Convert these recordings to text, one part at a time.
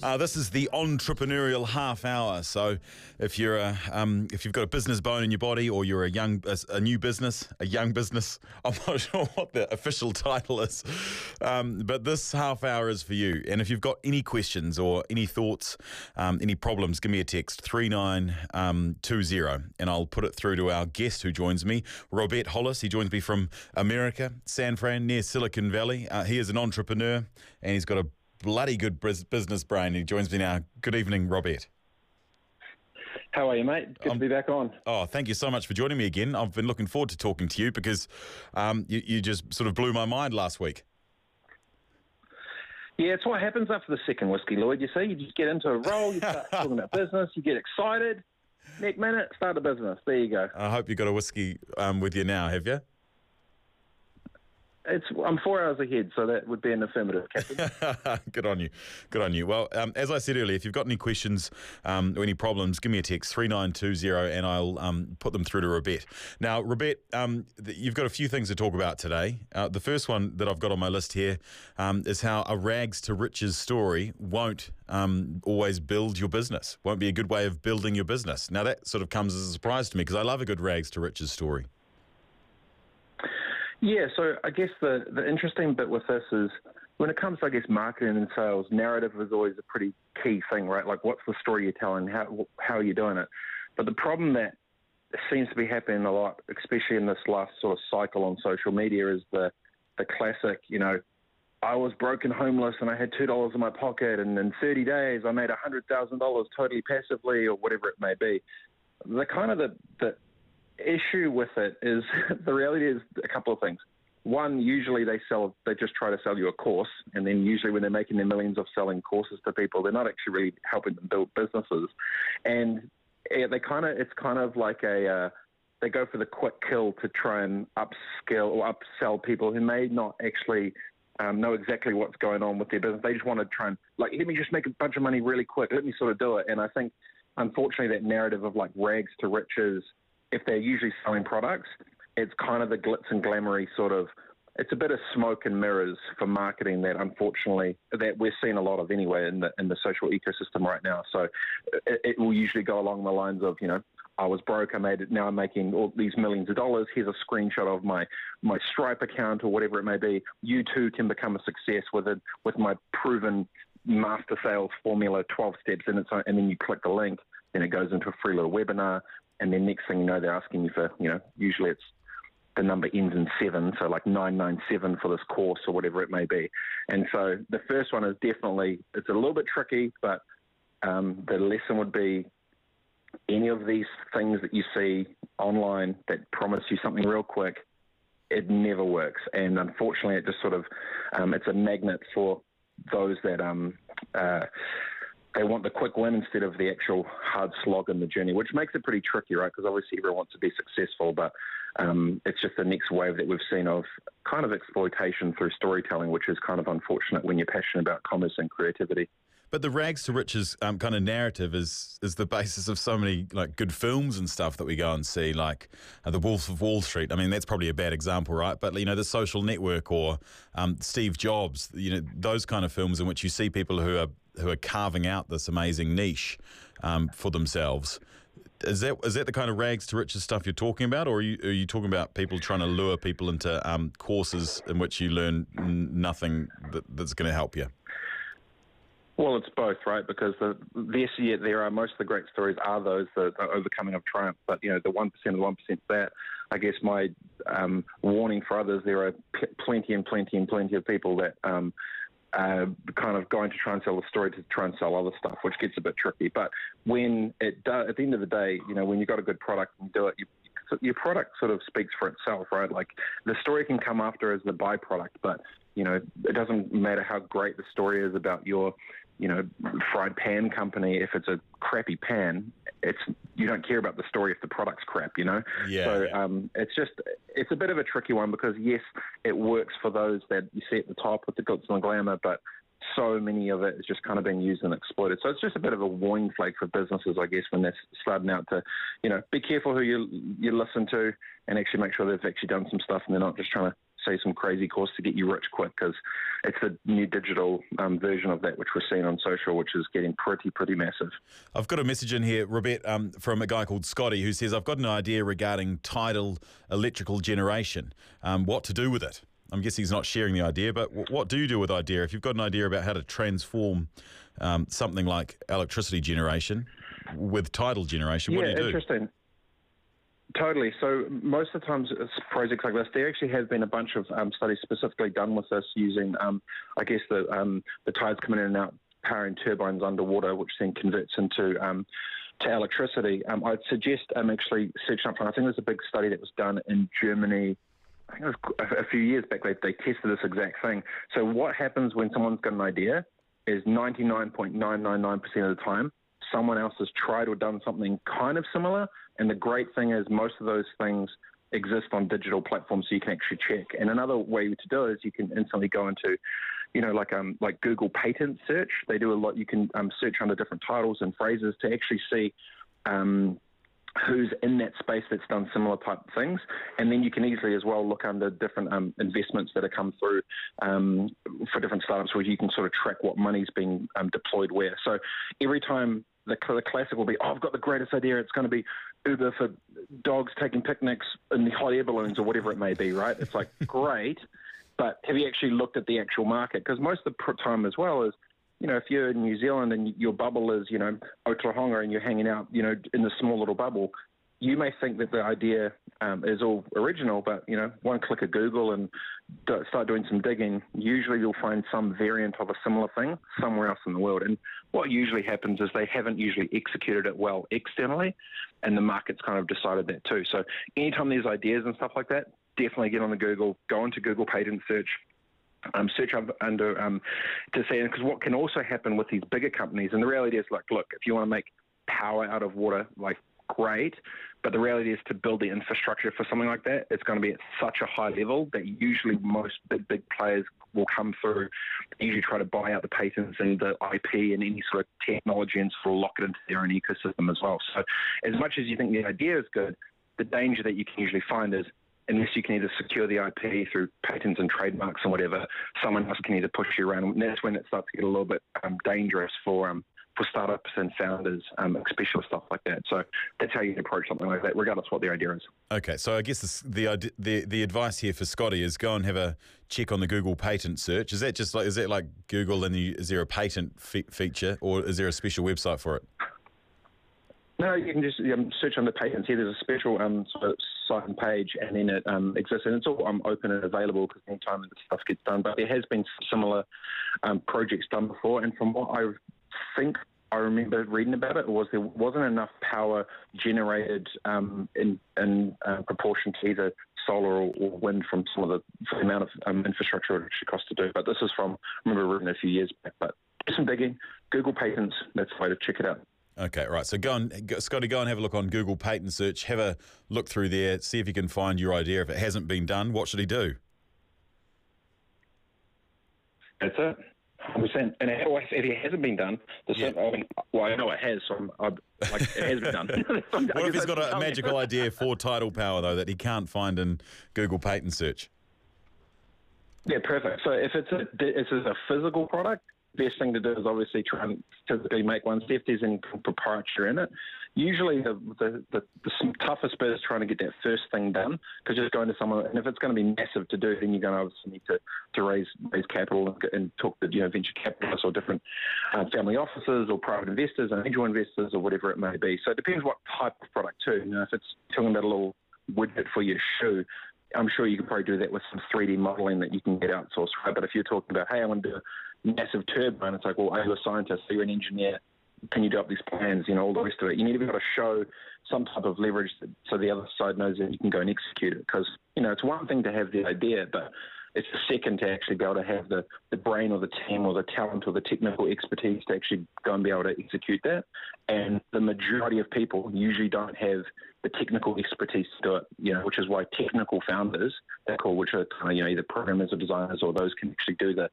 Uh, this is the entrepreneurial half hour. So, if you're a, um, if you've got a business bone in your body, or you're a young, a, a new business, a young business, I'm not sure what the official title is, um, but this half hour is for you. And if you've got any questions or any thoughts, um, any problems, give me a text three nine um, two zero, and I'll put it through to our guest who joins me, Robert Hollis. He joins me from America, San Fran, near Silicon Valley. Uh, he is an entrepreneur, and he's got a bloody good business brain. He joins me now. Good evening, Robert. How are you, mate? Good um, to be back on. Oh, thank you so much for joining me again. I've been looking forward to talking to you because um, you, you just sort of blew my mind last week. Yeah, it's what happens after the second whiskey, Lloyd. You see, you just get into a roll, you start talking about business, you get excited. Next minute, start a business. There you go. I hope you got a whiskey um, with you now, have you? It's I'm four hours ahead, so that would be an affirmative, Captain. Good on you. Good on you. Well, um, as I said earlier, if you've got any questions um, or any problems, give me a text three nine two zero, and I'll um, put them through to Robert. Now, Robert, um, you've got a few things to talk about today. Uh, the first one that I've got on my list here um, is how a rags to riches story won't um, always build your business. Won't be a good way of building your business. Now, that sort of comes as a surprise to me because I love a good rags to riches story. Yeah, so I guess the, the interesting bit with this is when it comes to, I guess, marketing and sales, narrative is always a pretty key thing, right? Like, what's the story you're telling? How, how are you doing it? But the problem that seems to be happening a lot, especially in this last sort of cycle on social media, is the, the classic, you know, I was broken homeless and I had $2 in my pocket, and in 30 days I made $100,000 totally passively, or whatever it may be. The kind of the, the issue with it is the reality is a couple of things. One, usually they sell, they just try to sell you a course, and then usually when they're making their millions of selling courses to people, they're not actually really helping them build businesses, and they kind of, it's kind of like a, uh, they go for the quick kill to try and upskill or upsell people who may not actually um, know exactly what's going on with their business. They just want to try and like, let me just make a bunch of money really quick. Let me sort of do it. And I think, unfortunately, that narrative of like rags to riches if they're usually selling products, it's kind of the glitz and glamoury sort of. It's a bit of smoke and mirrors for marketing that, unfortunately, that we're seeing a lot of anyway in the in the social ecosystem right now. So, it, it will usually go along the lines of, you know, I was broke, I made it, now I'm making all these millions of dollars. Here's a screenshot of my, my Stripe account or whatever it may be. You too can become a success with it, with my proven master sales formula, 12 steps, and, it's, and then you click the link, then it goes into a free little webinar and then next thing you know, they're asking you for, you know, usually it's the number ends in seven, so like 997 for this course or whatever it may be. And so the first one is definitely, it's a little bit tricky, but um, the lesson would be any of these things that you see online that promise you something real quick, it never works. And unfortunately, it just sort of, um, it's a magnet for those that, um, uh, they want the quick win instead of the actual hard slog in the journey, which makes it pretty tricky, right? Because obviously everyone wants to be successful, but um, it's just the next wave that we've seen of kind of exploitation through storytelling, which is kind of unfortunate when you're passionate about commerce and creativity. But the rags to riches um, kind of narrative is is the basis of so many like good films and stuff that we go and see, like uh, The Wolf of Wall Street. I mean, that's probably a bad example, right? But you know, The Social Network or um, Steve Jobs. You know, those kind of films in which you see people who are who are carving out this amazing niche um, for themselves. Is that is that the kind of rags to riches stuff you're talking about, or are you, are you talking about people trying to lure people into um, courses in which you learn nothing that, that's going to help you? Well, it's both, right? Because the, yes, yeah, there are most of the great stories are those the, the overcoming of triumph. But you know, the one percent of one percent that I guess my um, warning for others: there are plenty and plenty and plenty of people that um, uh, kind of going to try and sell the story to try and sell other stuff, which gets a bit tricky. But when it does, at the end of the day, you know, when you've got a good product and do it, you, your product sort of speaks for itself, right? Like the story can come after as the byproduct, but you know, it doesn't matter how great the story is about your you know, fried pan company, if it's a crappy pan, it's you don't care about the story if the product's crap, you know. Yeah. So um, it's just it's a bit of a tricky one because yes, it works for those that you see at the top with the glitz and the glamour, but so many of it is just kind of being used and exploited. So it's just a bit of a warning flag for businesses, I guess, when they're starting out to, you know, be careful who you you listen to and actually make sure they've actually done some stuff and they're not just trying to say some crazy course to get you rich quick because it's the new digital um, version of that which we're seeing on social, which is getting pretty pretty massive. I've got a message in here, Robert, um, from a guy called Scotty who says I've got an idea regarding tidal electrical generation. Um, what to do with it? I'm guessing he's not sharing the idea, but w- what do you do with idea? If you've got an idea about how to transform um, something like electricity generation with tidal generation, yeah, what do you do? interesting. Totally. So most of the times, projects like this, there actually have been a bunch of um, studies specifically done with this using, um, I guess, the um, the tides coming in and out, powering turbines underwater, which then converts into um, to electricity. Um, I'd suggest um, actually searching up. I think there's a big study that was done in Germany. I think it was a few years back. They, they tested this exact thing. So what happens when someone's got an idea is 99.999% of the time someone else has tried or done something kind of similar. And the great thing is, most of those things exist on digital platforms, so you can actually check. And another way to do it is you can instantly go into, you know, like um like Google patent search. They do a lot. You can um, search under different titles and phrases to actually see. Um, who's in that space that's done similar type things, and then you can easily as well look under different um, investments that have come through um, for different startups, where you can sort of track what money's being um, deployed where. So every time the, the classic will be, oh, I've got the greatest idea. It's going to be Uber for dogs taking picnics in the hot air balloons or whatever it may be, right? It's like, great. But have you actually looked at the actual market? Because most of the time as well is, you know, if you're in New Zealand and your bubble is, you know, Otahonga and you're hanging out, you know, in the small little bubble, you may think that the idea um, is all original, but you know, one click of Google and do, start doing some digging. Usually, you'll find some variant of a similar thing somewhere else in the world. And what usually happens is they haven't usually executed it well externally, and the market's kind of decided that too. So, anytime there's ideas and stuff like that, definitely get on the Google, go into Google Patent Search. Um, search under um, to see because what can also happen with these bigger companies, and the reality is like, look, if you want to make power out of water, like great. But the reality is to build the infrastructure for something like that, it's going to be at such a high level that usually most big, big players will come through, usually try to buy out the patents and the IP and any sort of technology and sort of lock it into their own ecosystem as well. So as much as you think the idea is good, the danger that you can usually find is unless you can either secure the IP through patents and trademarks and whatever, someone else can either push you around. And that's when it starts to get a little bit um, dangerous for um, for startups and founders, um, especially stuff like that. So that's how you approach something like that, regardless of what the idea is. Okay, so I guess this, the the the advice here for Scotty is go and have a check on the Google patent search. Is that just like is that like Google and the, is there a patent fe- feature or is there a special website for it? No, you can just um, search under patents. Here, there's a special um, sort of site and page, and then it um, exists, and it's all um, open and available because anytime the stuff gets done. But there has been similar um, projects done before, and from what I think I remember reading about it was there wasn't enough power generated um, in, in uh, proportion to either solar or, or, wind from some of the, the amount of um, infrastructure it actually costs to do. But this is from I remember reading a few years back. But do some digging, Google patents. That's the way to check it out. Okay, right. So go and Scotty, go and have a look on Google patent search. Have a look through there. See if you can find your idea. If it hasn't been done, what should he do? That's it. 100%. And if it hasn't been done, the yeah. I mean, well, I know it has, so I'm, I'm like, it has been done. what if he's got a, magical idea for tidal power, though, that he can't find in Google patent search? Yeah, perfect. So if it's a, if it's a physical product, best thing to do is obviously try and physically make one. See if there's any proprietary in it. Usually, the the, the, the toughest bit is trying to get that first thing done because you're just going to someone, and if it's going to be massive to do, then you're going to obviously need to, to raise raise capital and, and talk to you know venture capitalists or different uh, family offices or private investors and angel investors or whatever it may be. So it depends what type of product too. You know, if it's talking about a little widget for your shoe, I'm sure you can probably do that with some 3D modeling that you can get outsourced, right? But if you're talking about, hey, I want to do massive turbine, it's like, well, are you a scientist? Are you an engineer? Can you do up these plans? You know, all the rest of it. You need to be able to show some type of leverage so the other side knows that you can go and execute it. Because, you know, it's one thing to have the idea, but it's the second to actually be able to have the, the brain or the team or the talent or the technical expertise to actually go and be able to execute that. And the majority of people usually don't have the technical expertise to do it, you know, which is why technical founders, they're called, which are kind of, you know, either programmers or designers or those can actually do the,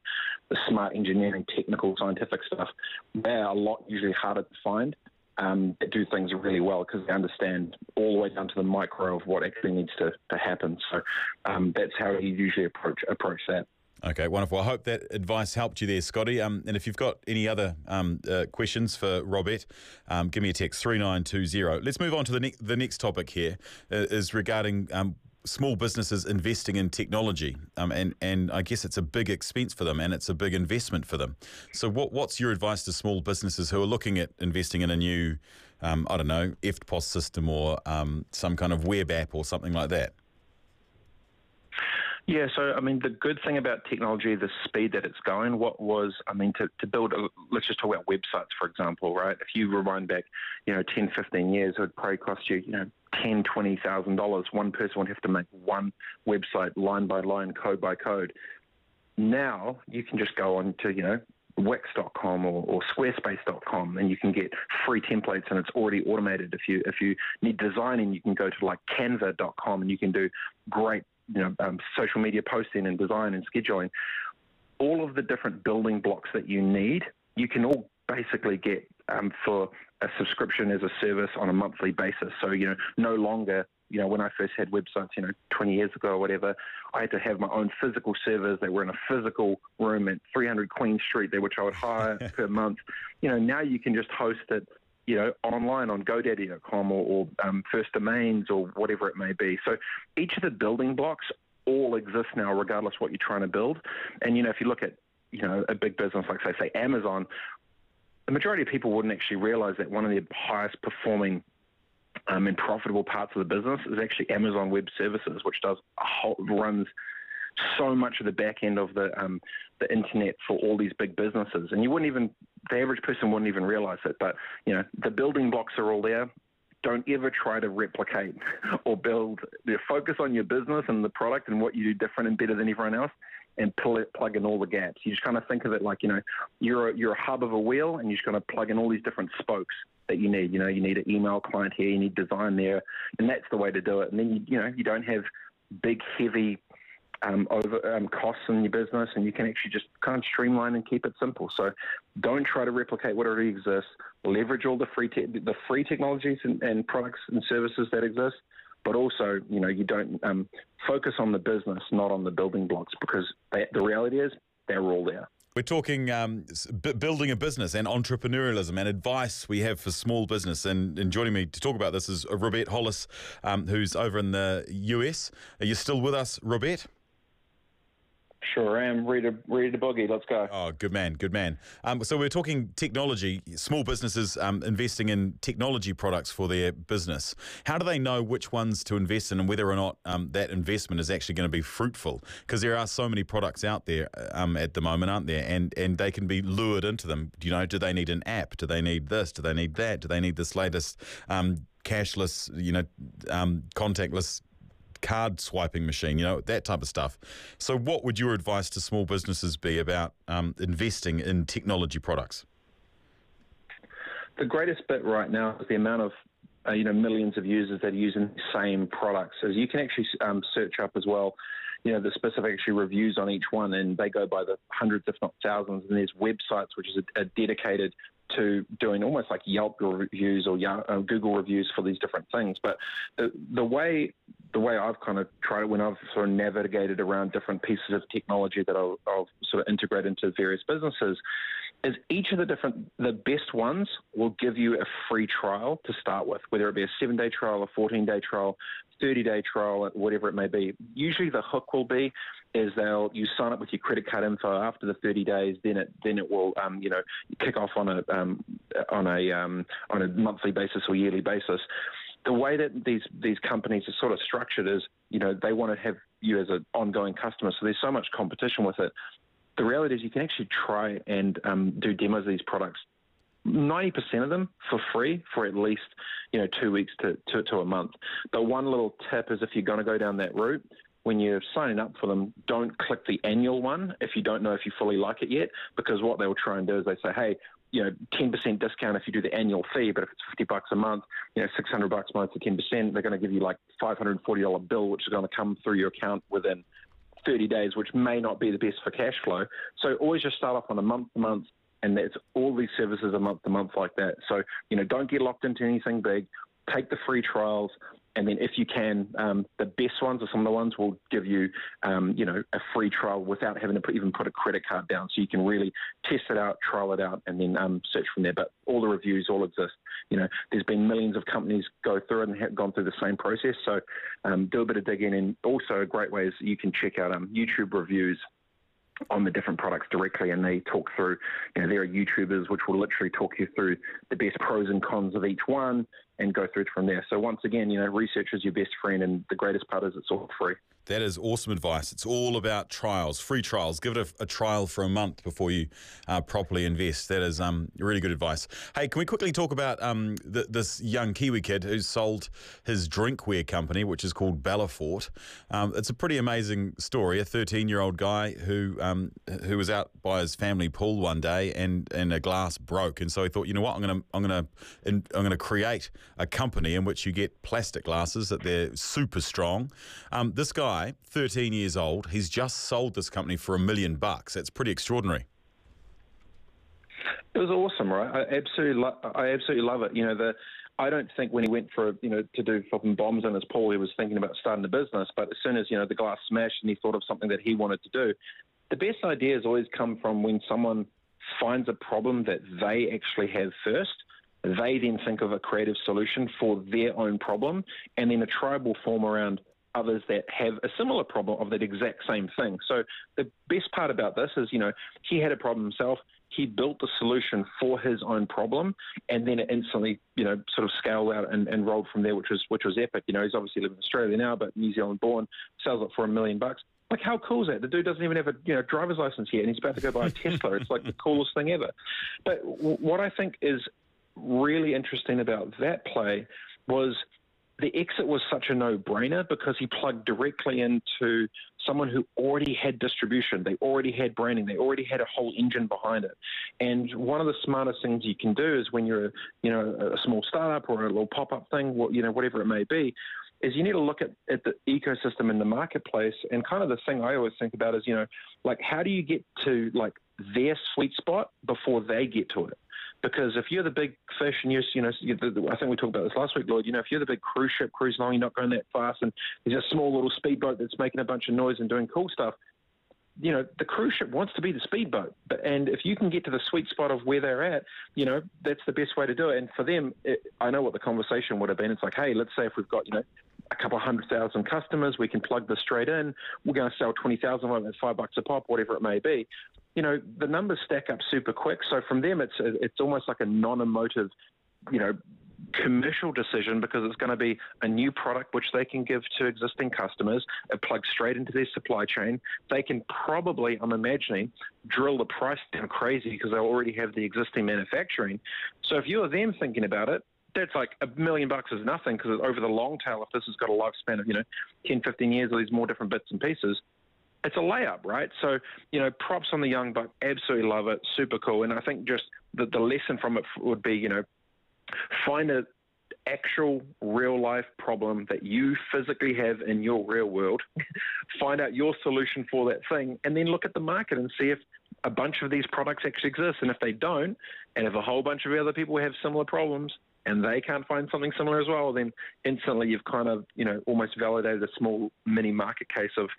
the smart engineering, technical, scientific stuff. They're a lot usually harder to find um, that do things really well because they understand all the way down to the micro of what actually needs to, to happen. So um, that's how you usually approach approach that. Okay, wonderful. I hope that advice helped you there, Scotty. Um, and if you've got any other um, uh, questions for Robert, um, give me a text 3920. Let's move on to the, ne- the next topic here, uh, is regarding um, small businesses investing in technology, um, and and I guess it's a big expense for them, and it's a big investment for them. So, what what's your advice to small businesses who are looking at investing in a new, um, I don't know, EFTPOS system or um, some kind of web app or something like that? Yeah, so I mean, the good thing about technology, the speed that it's going, what was, I mean, to, to build, a, let's just talk about websites, for example, right? If you rewind back, you know, 10, 15 years, it would probably cost you, you know, ten, twenty thousand dollars. One person would have to make one website line by line, code by code. Now you can just go on to, you know, Wix.com or, or Squarespace.com, and you can get free templates, and it's already automated. If you if you need designing, you can go to like Canva.com, and you can do great you know um, social media posting and design and scheduling. All of the different building blocks that you need, you can all basically get um, for a subscription as a service on a monthly basis. So, you know, no longer, you know, when I first had websites, you know, 20 years ago or whatever, I had to have my own physical servers. They were in a physical room at 300 Queen Street, there, which I would hire per month. You know, now you can just host it you know, online on GoDaddy.com or, or um, First Domains or whatever it may be. So each of the building blocks all exist now, regardless what you're trying to build. And you know, if you look at you know a big business like say say Amazon, the majority of people wouldn't actually realize that one of the highest performing um, and profitable parts of the business is actually Amazon Web Services, which does whole, runs so much of the back end of the um, the internet for all these big businesses, and you wouldn't even the average person wouldn't even realize it. But you know, the building blocks are all there. Don't ever try to replicate or build. focus on your business and the product and what you do different and better than everyone else, and plug in all the gaps. You just kind of think of it like you know you're a, you're a hub of a wheel, and you're just going to plug in all these different spokes that you need. You know, you need an email client here, you need design there, and that's the way to do it. And then you you know you don't have big heavy um, over um, costs in your business, and you can actually just kind of streamline and keep it simple. So, don't try to replicate what already exists. Leverage all the free te- the free technologies and, and products and services that exist but also, you know, you don't um, focus on the business, not on the building blocks, because they, the reality is they're all there. We're talking um, b- building a business and entrepreneurialism and advice we have for small business. And, and joining me to talk about this is Robert Hollis, um, who's over in the US. Are you still with us, Robert? Sure am. Ready to, ready to boogie. Let's go. Oh, good man. Good man. Um, so we're talking technology, small businesses um, investing in technology products for their business. How do they know which ones to invest in and whether or not um, that investment is actually going to be fruitful? Because there are so many products out there um, at the moment, aren't there? And, and they can be lured into them. You know, do they need an app? Do they need this? Do they need that? Do they need this latest um, cashless, you know, um, contactless card swiping machine, you know, that type of stuff. So, what would your advice to small businesses be about um, investing in technology products? The greatest bit right now is the amount of uh, you know millions of users that are using the same products. As you can actually um, search up as well, you know the specific actually reviews on each one, and they go by the hundreds, if not thousands. And there's websites which is a, a dedicated to doing almost like Yelp reviews or uh, Google reviews for these different things. But the, the way the way I've kind of tried it when I've sort of navigated around different pieces of technology that I'll, I'll sort of integrate into various businesses is each of the different the best ones will give you a free trial to start with, whether it be a seven day trial, a fourteen day trial, 30 day trial, whatever it may be. Usually the hook will be is they'll you sign up with your credit card info after the 30 days, then it then it will um, you know kick off on a um, on a um, on a monthly basis or yearly basis. The way that these these companies are sort of structured is you know they want to have you as an ongoing customer, so there's so much competition with it. The reality is you can actually try and um, do demos of these products 90% of them for free for at least you know two weeks to, to, to a month. But one little tip is if you're going to go down that route, when you're signing up for them, don't click the annual one if you don't know if you fully like it yet, because what they'll try and do is they say, hey, you know, 10% discount if you do the annual fee, but if it's 50 bucks a month, you know, 600 bucks a month for 10%, they're going to give you like $540 bill, which is going to come through your account within 30 days, which may not be the best for cash flow. So always just start off on a month to month and it's all these services are month to month like that. So you know, don't get locked into anything big. Take the free trials, and then if you can, um, the best ones or some of the ones will give you, um, you know, a free trial without having to put, even put a credit card down. So you can really test it out, trial it out, and then um, search from there. But all the reviews all exist. You know, there's been millions of companies go through it and have gone through the same process. So um, do a bit of digging, and also a great way is you can check out um, YouTube reviews on the different products directly and they talk through, you know, there are YouTubers which will literally talk you through the best pros and cons of each one and go through it from there. So once again, you know, research is your best friend and the greatest part is it's all free. That is awesome advice. It's all about trials, free trials. Give it a, a trial for a month before you uh, properly invest. That is um, really good advice. Hey, can we quickly talk about um, this young Kiwi kid who sold his drinkware company, which is called Bellafort? Um, it's a pretty amazing story. A 13-year-old guy who um, who was out by his family pool one day and, and a glass broke, and so he thought, you know what, I'm gonna I'm gonna I'm gonna create a company in which you get plastic glasses that they're super strong. Um, this guy guy, 13 years old, he's just sold this company for a million bucks. That's pretty extraordinary. It was awesome, right? I absolutely, lo- I absolutely love it. You know, the I don't think when he went for you know to do flipping bombs in his pool, he was thinking about starting a business. But as soon as you know the glass smashed and he thought of something that he wanted to do, the best ideas always come from when someone finds a problem that they actually have first. They then think of a creative solution for their own problem, and then a tribe will form around others that have a similar problem of that exact same thing. So the best part about this is, you know, he had a problem himself. He built the solution for his own problem, and then it instantly, you know, sort of scaled out and, and rolled from there, which was which was epic. You know, he's obviously living in Australia now, but New Zealand born, sells it for a million bucks. Like, how cool is that? The dude doesn't even have a you know driver's license yet, and he's about to go buy a Tesla. It's like the coolest thing ever. But w- what I think is really interesting about that play was the exit was such a no-brainer because he plugged directly into someone who already had distribution, they already had branding, they already had a whole engine behind it. And one of the smartest things you can do is when you're, a, you know, a small startup or a little pop-up thing, you know, whatever it may be, is you need to look at, at the ecosystem in the marketplace. And kind of the thing I always think about is, you know, like how do you get to like their sweet spot before they get to it? Because if you're the big fish and you're, you know, I think we talked about this last week, Lloyd, you know, if you're the big cruise ship cruising along, you're not going that fast, and there's a small little speedboat that's making a bunch of noise and doing cool stuff, you know, the cruise ship wants to be the speedboat. But, and if you can get to the sweet spot of where they're at, you know, that's the best way to do it. And for them, it, I know what the conversation would have been. It's like, hey, let's say if we've got, you know, a couple hundred thousand customers, we can plug this straight in. We're going to sell 20,000 of them at five bucks a pop, whatever it may be you know, the numbers stack up super quick. So from them, it's it's almost like a non-emotive, you know, commercial decision because it's going to be a new product which they can give to existing customers. It plugs straight into their supply chain. They can probably, I'm imagining, drill the price down crazy because they already have the existing manufacturing. So if you're them thinking about it, that's like a million bucks is nothing because over the long tail, if this has got a lifespan of, you know, 10, 15 years, all these more different bits and pieces, it's a layup, right? So, you know, props on the young buck, absolutely love it, super cool. And I think just the, the lesson from it would be, you know, find a actual real life problem that you physically have in your real world, find out your solution for that thing, and then look at the market and see if a bunch of these products actually exist. And if they don't, and if a whole bunch of other people have similar problems, and they can't find something similar as well, then instantly you've kind of, you know, almost validated a small mini market case of,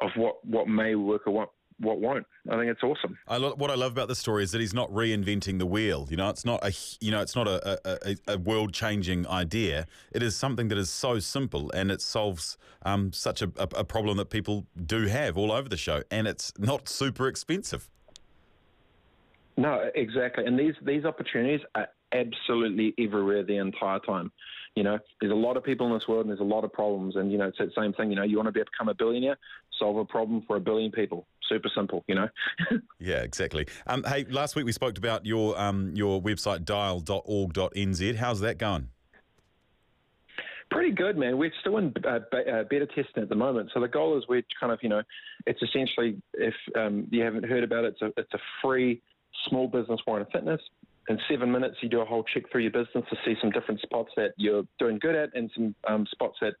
of what, what may work or what what won't. I think it's awesome. I lo- what I love about the story is that he's not reinventing the wheel. You know, it's not a you know, it's not a, a, a world changing idea. It is something that is so simple and it solves um, such a, a, problem that people do have all over the show, and it's not super expensive. No, exactly. And these these opportunities are absolutely everywhere the entire time. You know, there's a lot of people in this world and there's a lot of problems. And, you know, it's the same thing. You know, you want to become a billionaire, solve a problem for a billion people. Super simple, you know? yeah, exactly. Um, hey, last week we spoke about your, um, your website, dial.org.nz. How's that going? Pretty good, man. We're still in uh, uh, beta testing at the moment. So the goal is we're kind of, you know, it's essentially, if um, you haven't heard about it, it's a, it's a free small business warrant of fitness in seven minutes, you do a whole check through your business to see some different spots that you're doing good at and some um, spots that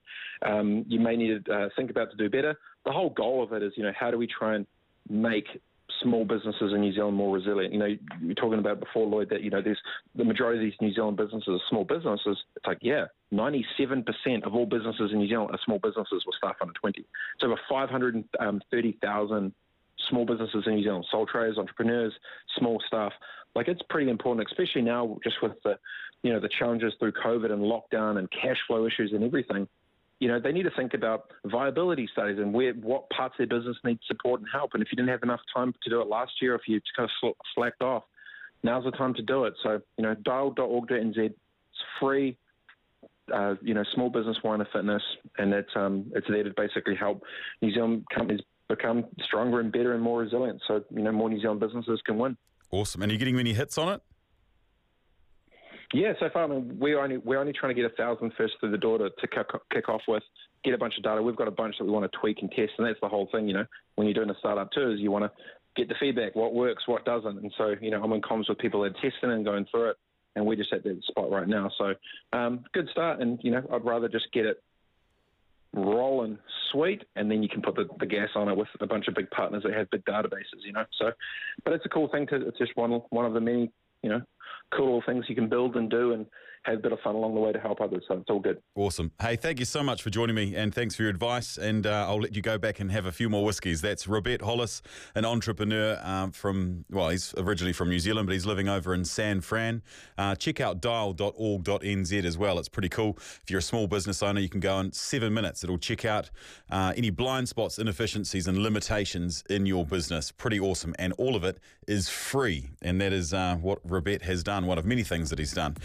um, you may need to uh, think about to do better. The whole goal of it is, you know, how do we try and make small businesses in New Zealand more resilient. You know, you were talking about before, Lloyd, that you know there's the majority of these New Zealand businesses are small businesses. It's like yeah, 97% of all businesses in New Zealand are small businesses with staff under 20. So over 530,000 small businesses in New Zealand, sole traders, entrepreneurs, small staff. Like it's pretty important, especially now just with the you know the challenges through COVID and lockdown and cash flow issues and everything you know, they need to think about viability studies and where what parts of their business need support and help. And if you didn't have enough time to do it last year, if you kind of slacked off, now's the time to do it. So, you know, dial.org.nz, it's free. Uh, you know, small business wine and fitness, and it's um, it's there to basically help New Zealand companies become stronger and better and more resilient. So, you know, more New Zealand businesses can win. Awesome. And are you getting many hits on it? Yeah, so far I mean, we're only we're only trying to get a thousand first through the door to, to kick, kick off with, get a bunch of data. We've got a bunch that we want to tweak and test, and that's the whole thing. You know, when you're doing a startup too, is you want to get the feedback, what works, what doesn't, and so you know I'm in comms with people that are testing and going through it, and we're just at that spot right now. So um, good start, and you know I'd rather just get it rolling sweet, and then you can put the, the gas on it with a bunch of big partners that have big databases. You know, so but it's a cool thing to it's just one one of the many you know cool things you can build and do and have a bit of fun along the way to help others. So it's all good. Awesome. Hey, thank you so much for joining me and thanks for your advice. And uh, I'll let you go back and have a few more whiskies. That's Robert Hollis, an entrepreneur um, from, well, he's originally from New Zealand, but he's living over in San Fran. Uh, check out dial.org.nz as well. It's pretty cool. If you're a small business owner, you can go in seven minutes. It'll check out uh, any blind spots, inefficiencies, and limitations in your business. Pretty awesome. And all of it is free. And that is uh, what Robert has done, one of many things that he's done.